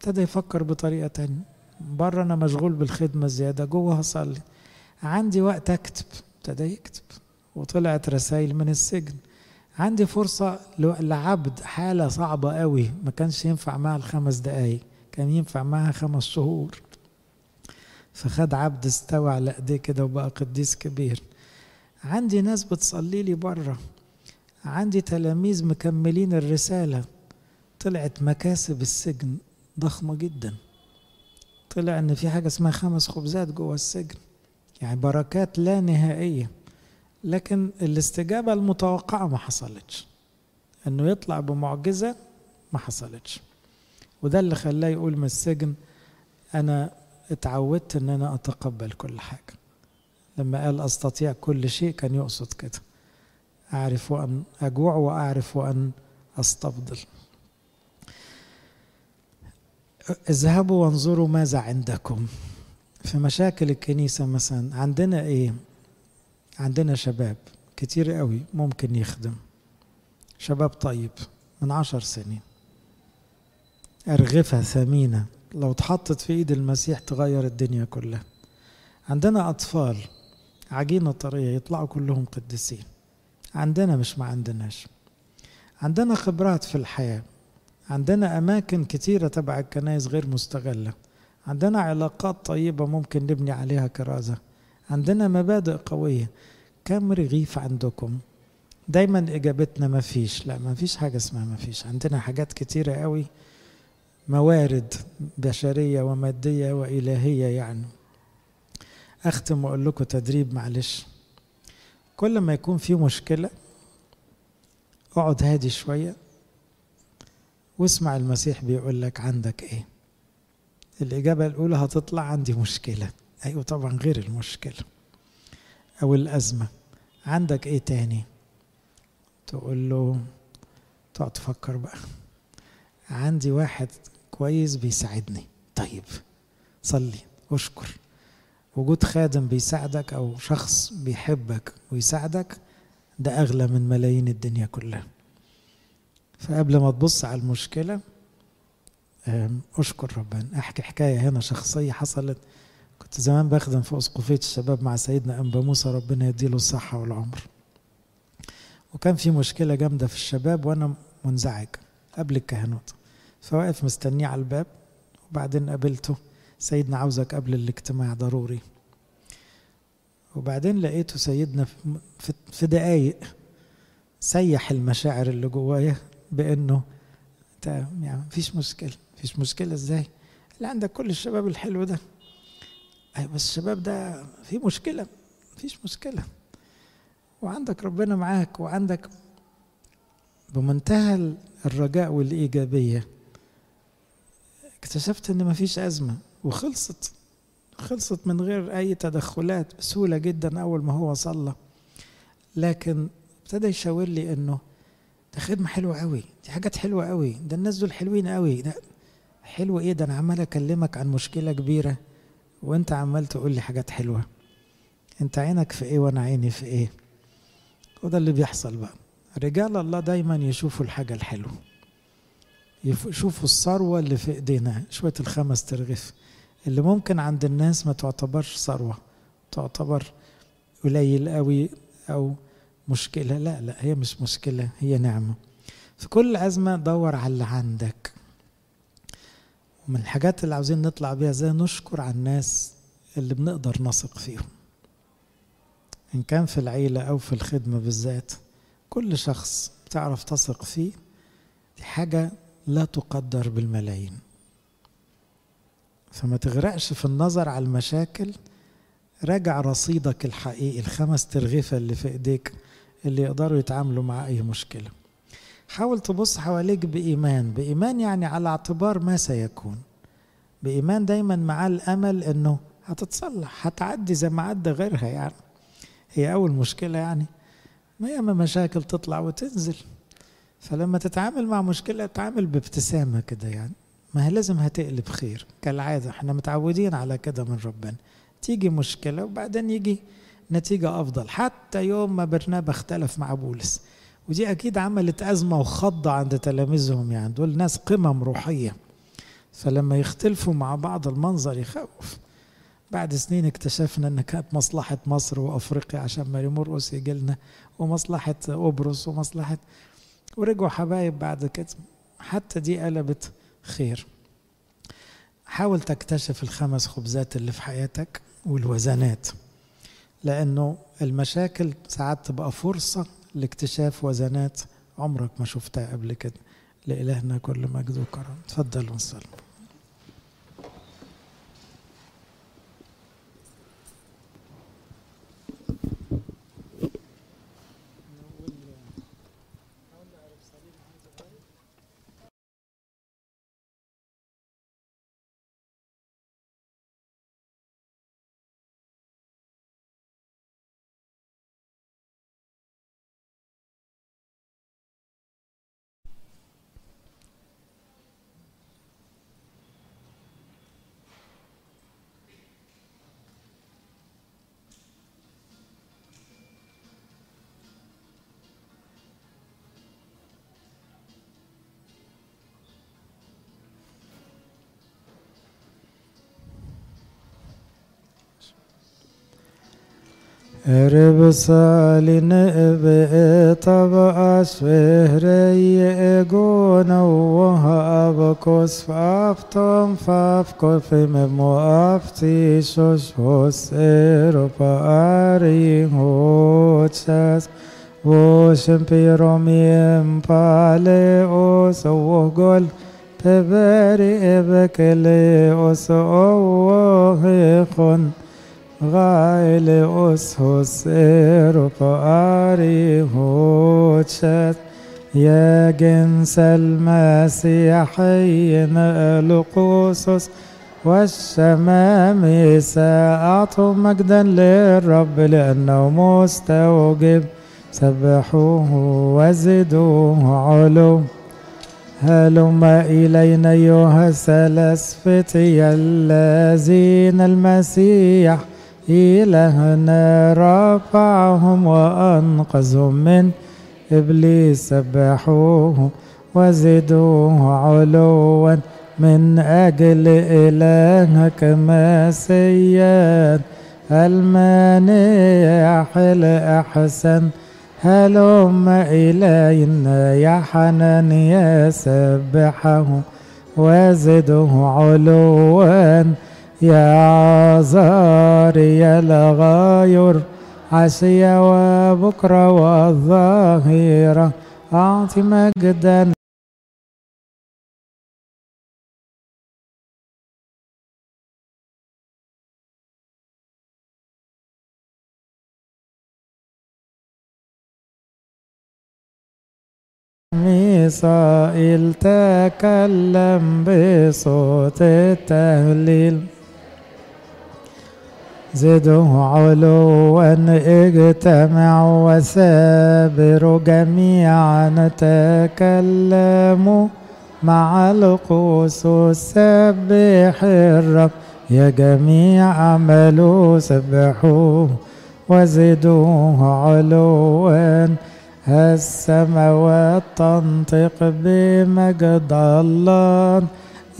Speaker 1: ابتدى يفكر بطريقة تانية. بره أنا مشغول بالخدمة زيادة جوه هصلي. عندي وقت أكتب. ابتدى يكتب. وطلعت رسائل من السجن. عندي فرصة لعبد حالة صعبة قوي. ما كانش ينفع معها الخمس دقايق. كان ينفع معها خمس شهور. فخد عبد استوى على ايديه كده وبقى قديس كبير. عندي ناس بتصلي لي بره. عندي تلاميذ مكملين الرسالة. طلعت مكاسب السجن. ضخمة جدا. طلع إن في حاجة اسمها خمس خبزات جوه السجن. يعني بركات لا نهائية. لكن الاستجابة المتوقعة ما حصلتش. إنه يطلع بمعجزة ما حصلتش. وده اللي خلاه يقول من السجن أنا اتعودت إن أنا أتقبل كل حاجة. لما قال أستطيع كل شيء كان يقصد كده. أعرف أن أجوع وأعرف أن استفضل اذهبوا وانظروا ماذا عندكم. في مشاكل الكنيسة مثلا عندنا إيه؟ عندنا شباب كتير قوي ممكن يخدم. شباب طيب من عشر سنين. أرغفة ثمينة. لو اتحطت في إيد المسيح تغير الدنيا كلها. عندنا أطفال عجينة طرية يطلعوا كلهم قديسين. عندنا مش ما عندناش. عندنا خبرات في الحياة. عندنا أماكن كتيرة تبع الكنائس غير مستغلة. عندنا علاقات طيبة ممكن نبني عليها كرازة. عندنا مبادئ قوية. كم رغيف عندكم؟ دايما إجابتنا ما فيش. لا ما فيش حاجة اسمها ما فيش. عندنا حاجات كتيرة قوي. موارد بشرية ومادية وإلهية يعني. أختم وأقول لكم تدريب معلش. كل ما يكون في مشكلة أقعد هادي شوية. واسمع المسيح بيقول لك عندك إيه؟ الإجابة الأولى هتطلع عندي مشكلة. أيوة طبعا غير المشكلة. أو الأزمة. عندك إيه تاني؟ تقول له تقعد تفكر بقى. عندي واحد كويس بيساعدني. طيب صلي أشكر. وجود خادم بيساعدك أو شخص بيحبك ويساعدك ده أغلى من ملايين الدنيا كلها. فقبل ما تبص على المشكلة أشكر ربنا. أحكي حكاية هنا شخصية حصلت. كنت زمان بخدم في أسقفية الشباب مع سيدنا أنبا موسى ربنا يديله الصحة والعمر. وكان في مشكلة جامدة في الشباب وأنا منزعج قبل الكهنوت. فواقف مستنيه على الباب وبعدين قابلته. سيدنا عاوزك قبل الاجتماع ضروري. وبعدين لقيته سيدنا في دقايق سيح المشاعر اللي جوايا. بأنه يعني مفيش مشكلة. مفيش مشكلة إزاي؟ اللي عندك كل الشباب الحلو ده. اي بس الشباب ده في مشكلة. مفيش مشكلة. وعندك ربنا معاك وعندك بمنتهى الرجاء والإيجابية اكتشفت إن مفيش أزمة وخلصت. خلصت من غير أي تدخلات بسهولة جدا أول ما هو صلى لكن ابتدى يشاور لي إنه ده خدمة حلوة قوي. دي حاجات حلوة قوي. ده الناس دول حلوين قوي. ده حلو إيه؟ ده أنا عمال أكلمك عن مشكلة كبيرة وأنت عمال تقول لي حاجات حلوة. أنت عينك في إيه وأنا عيني في إيه؟ وده اللي بيحصل بقى. رجال الله دايما يشوفوا الحاجة الحلوة. يشوفوا الثروة اللي في إيدينا. شوية الخمس ترغيف. اللي ممكن عند الناس ما تعتبرش ثروة. تعتبر قليل قوي أو مشكلة؟ لا لا هي مش مشكلة هي نعمة. في كل أزمة دور على اللي عندك. ومن الحاجات اللي عاوزين نطلع بيها زي نشكر على الناس اللي بنقدر نثق فيهم. إن كان في العيلة أو في الخدمة بالذات كل شخص بتعرف تثق فيه دي حاجة لا تقدر بالملايين. فما تغرقش في النظر على المشاكل راجع رصيدك الحقيقي الخمس ترغيفة اللي في إيديك اللي يقدروا يتعاملوا مع أي مشكلة. حاول تبص حواليك بإيمان. بإيمان يعني على اعتبار ما سيكون. بإيمان دايما مع الأمل أنه هتتصلح هتعدي زي ما عدى غيرها يعني. هي أول مشكلة يعني. ما ياما مشاكل تطلع وتنزل. فلما تتعامل مع مشكلة تعامل بابتسامة كده يعني. ما هي لازم هتقلب خير. كالعادة إحنا متعودين على كده من ربنا. تيجي مشكلة وبعدين يجي نتيجة أفضل. حتى يوم ما برنابا اختلف مع بولس. ودي أكيد عملت أزمة وخضة عند تلاميذهم يعني. دول ناس قمم روحية. فلما يختلفوا مع بعض المنظر يخوف. بعد سنين اكتشفنا إن كانت مصلحة مصر وأفريقيا عشان مرقس يجي لنا ومصلحة قبرص ومصلحة ورجعوا حبايب بعد كده. حتى دي قلبت خير. حاول تكتشف الخمس خبزات اللي في حياتك والوزنات. لأنه المشاكل ساعات تبقى فرصة لاكتشاف وزنات عمرك ما شفتها قبل كده. لإلهنا كل مجد وكرم عرب سالین به تب از فهره گون و هاب کس فافتم فاف کفیم موافتی شش حسر و پاری و شمپی رمیم پاله او سو گل تبری بکلی او سو خون غايل أسهس إرقاري هوتشت يا جنس المسيحي القصص والشمام ساعة مجدا للرب لأنه مستوجب. سبحوه وزدوه علو هلم إلينا أيها الثلاث الذين المسيح إلهنا رفعهم وأنقذهم من إبليس سبحوه وزدوه علوا من أجل إلهك مسيا. المانع الأحسن هلم إلينا يا حنان يسبحه وزده علوا يا عذار يا لغاير عشية وبكرة والظاهرة أعط مجدا. ميسائيل تكلم بصوت التهليل. زدوا علوا اجتمعوا وسابروا جميعا تكلموا مع القوس سبح الرب. يا جميع عملوا سبحوه وزدوه علوا السماوات تنطق بمجد الله.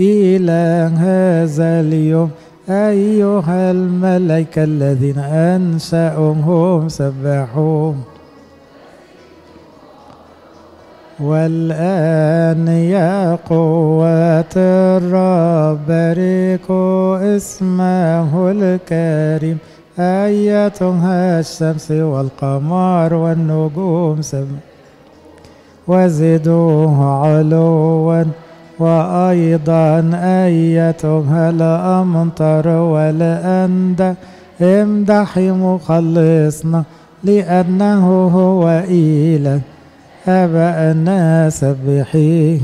Speaker 1: إلى هذا اليوم أيها الملائكة الذين أنشأهم سبحوهم. والآن يا قوة الرب باركوا اسمه الكريم. أيتها الشمس والقمر والنجوم سب وزدوه علوا. وأيضا أيتها الأمطر والأندى امدحي مخلصنا لأنه هو إله. أبأنا سبحيه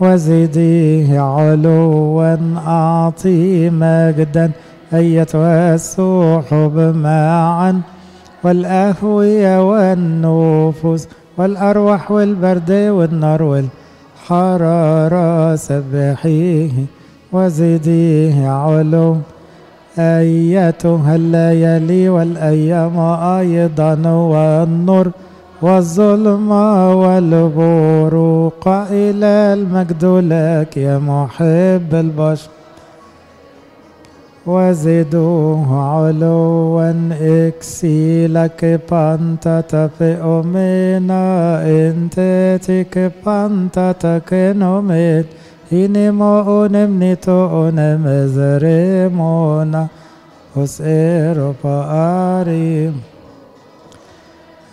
Speaker 1: وزديه علوا أعطي مجدا. أيتها السحب معا والأهوية والنفوس والأرواح والبرد والنار والحرارة سبحيه وزديه علو. أيتها الليالي والأيام أيضا والنور والظلمة والبروق إلى المجد لك يا محب البشر. وزدوه علوا اكسيلك بانتا تفئ منا انتتك بانتا تكنومت هنمو نمنتو نمزرمونا أسئر فآريم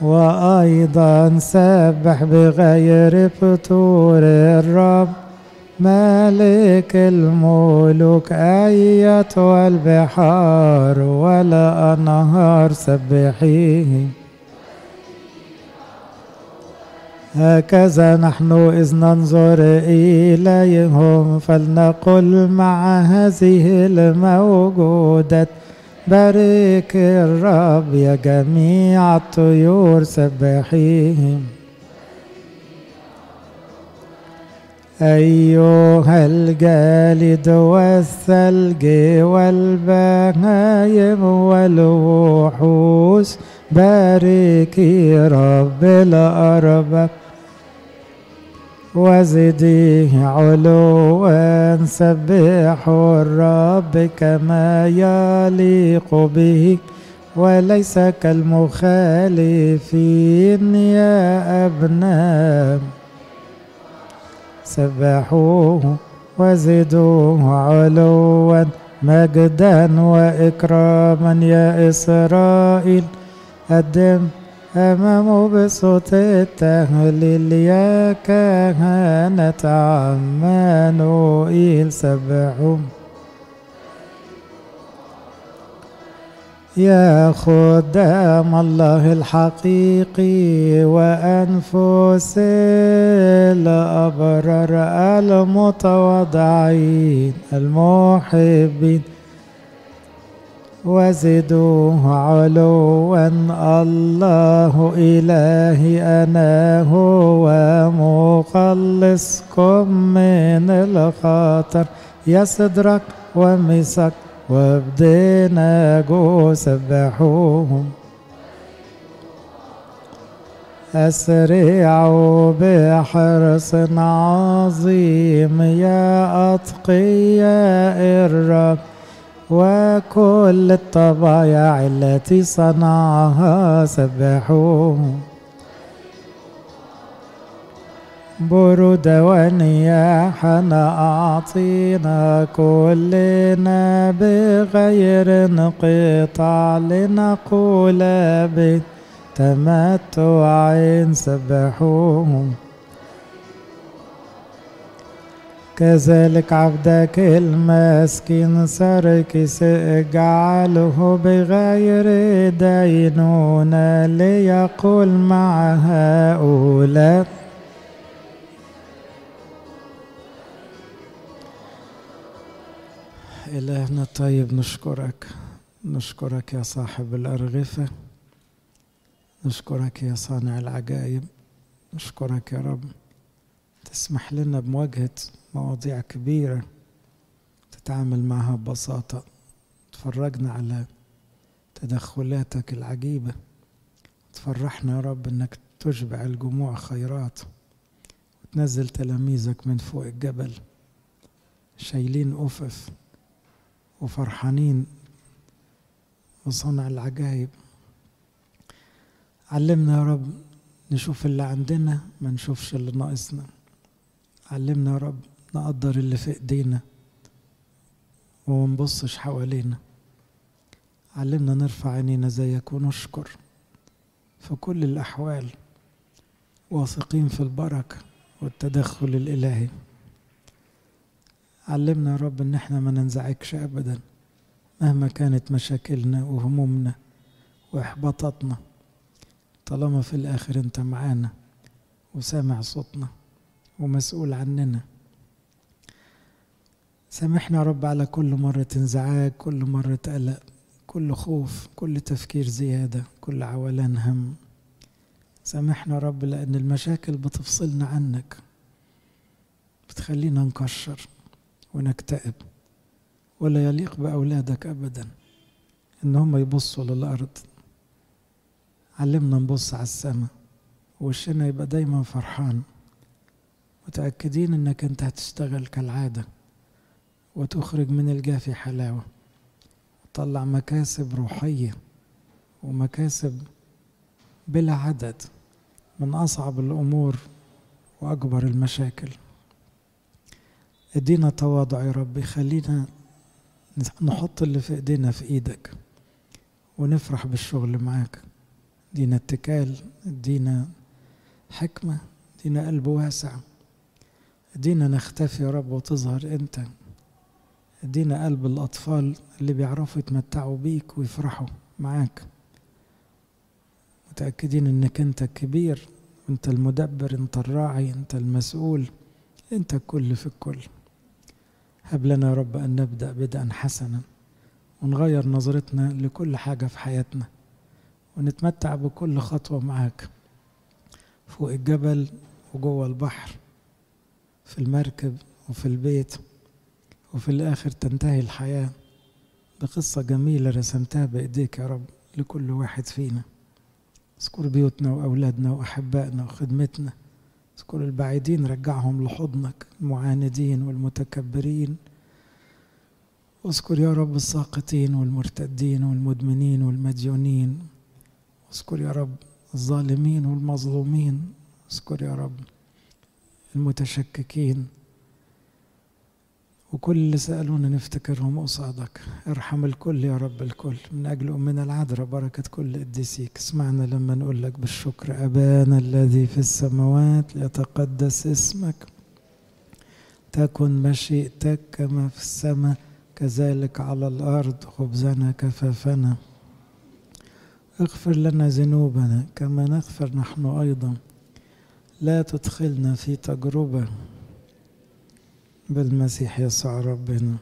Speaker 1: وأيضا سبح بغير فتور الرب. مالك الملوك أيتها البحار ولا أنهار سبحيه. هكذا نحن إذ ننظر إليهم فلنقل مع هذه الموجودات. بارك الرب يا جميع الطيور سبحيهم. أيها الجالد والثلج والبهايم والوحوش باركي رب الأرباب وزديه علوا سبحوا الرب كما يليق به وليس كالمخالفين يا أبناء. سبحوه وزدوه علوا مجدا وإكراما يا إسرائيل. قدم أمامه بصوت التهليل يا كهنة عمانوئيل سبحوا يا خدام الله الحقيقي وأنفس الأبرار المتواضعين المحبين. وزدوه علوا الله إلهي أنا هو مخلصكم من الخطر. يا صدرك ومسك وابدنا جو سبحوهم أسرعوا بحرص عظيم يا أتقياء الرب وكل الطبايع التي صنعها سبحوه برود ونياحنا أعطينا كلنا بغير انقطاع لنقول بتمتع سبحوهم. كذلك عبدك المسكين سركس اجعله بغير دينونة ليقول مع هؤلاء إلهنا الطيب نشكرك. نشكرك يا صاحب الأرغفة. نشكرك يا صانع العجائب. نشكرك يا رب. تسمح لنا بمواجهة مواضيع كبيرة تتعامل معها ببساطة. تفرجنا على تدخلاتك العجيبة. تفرحنا يا رب إنك تشبع الجموع خيرات. وتنزل تلاميذك من فوق الجبل. شايلين أفف. وفرحانين وصنع العجائب علمنا يا رب نشوف اللي عندنا ما نشوفش اللي ناقصنا. علمنا يا رب نقدر اللي في ايدينا وما نبصش حوالينا. علمنا نرفع عينينا زيك ونشكر في كل الأحوال واثقين في البركة والتدخل الإلهي. علمنا يا رب إن إحنا ما ننزعجش ابدا مهما كانت مشاكلنا وهمومنا وإحباطاتنا. طالما في الآخر أنت معانا وسامع صوتنا ومسؤول عننا. سامحنا يا رب على كل مرة انزعاج كل مرة قلق كل خوف كل تفكير زيادة كل عولان هم. سامحنا يا رب لأن المشاكل بتفصلنا عنك بتخلينا نكشر. ونكتئب. ولا يليق بأولادك أبدا. إن هم يبصوا للأرض. علمنا نبص على السماء. وشنا يبقى دايما فرحان. متأكدين إنك أنت هتشتغل كالعادة. وتخرج من الجافي حلاوة. وتطلع مكاسب روحية. ومكاسب بلا عدد. من أصعب الأمور وأكبر المشاكل. إدينا تواضع يا رب خلينا نحط اللي في إيدينا في إيدك ونفرح بالشغل معاك. ادينا اتكال ادينا حكمة ادينا قلب واسع. ادينا نختفي يا رب وتظهر أنت. ادينا قلب الأطفال اللي بيعرفوا يتمتعوا بيك ويفرحوا معاك. متأكدين إنك أنت الكبير أنت المدبر أنت الراعي أنت المسؤول أنت الكل في الكل. هب لنا يا رب أن نبدأ بدءا حسنا ونغير نظرتنا لكل حاجة في حياتنا ونتمتع بكل خطوة معاك فوق الجبل وجوه البحر في المركب وفي البيت وفي الآخر تنتهي الحياة بقصة جميلة رسمتها بإيديك يا رب لكل واحد فينا. اذكر بيوتنا وأولادنا وأحبائنا وخدمتنا اذكر البعيدين رجعهم لحضنك المعاندين والمتكبرين. اذكر يا رب الساقطين والمرتدين والمدمنين والمديونين. اذكر يا رب الظالمين والمظلومين. اذكر يا رب المتشككين. وكل اللي سألونا نفتكرهم قصادك. ارحم الكل يا رب الكل. من أجل أمنا العذراء بركة كل قديسيك. اسمعنا لما نقول لك بالشكر. أبانا الذي في السماوات ليتقدس اسمك. تكن مشيئتك كما في السماء كذلك على الأرض خبزنا كفافنا. اغفر لنا ذنوبنا كما نغفر نحن أيضا. لا تدخلنا في تجربة بالمسيح يسوع ربنا.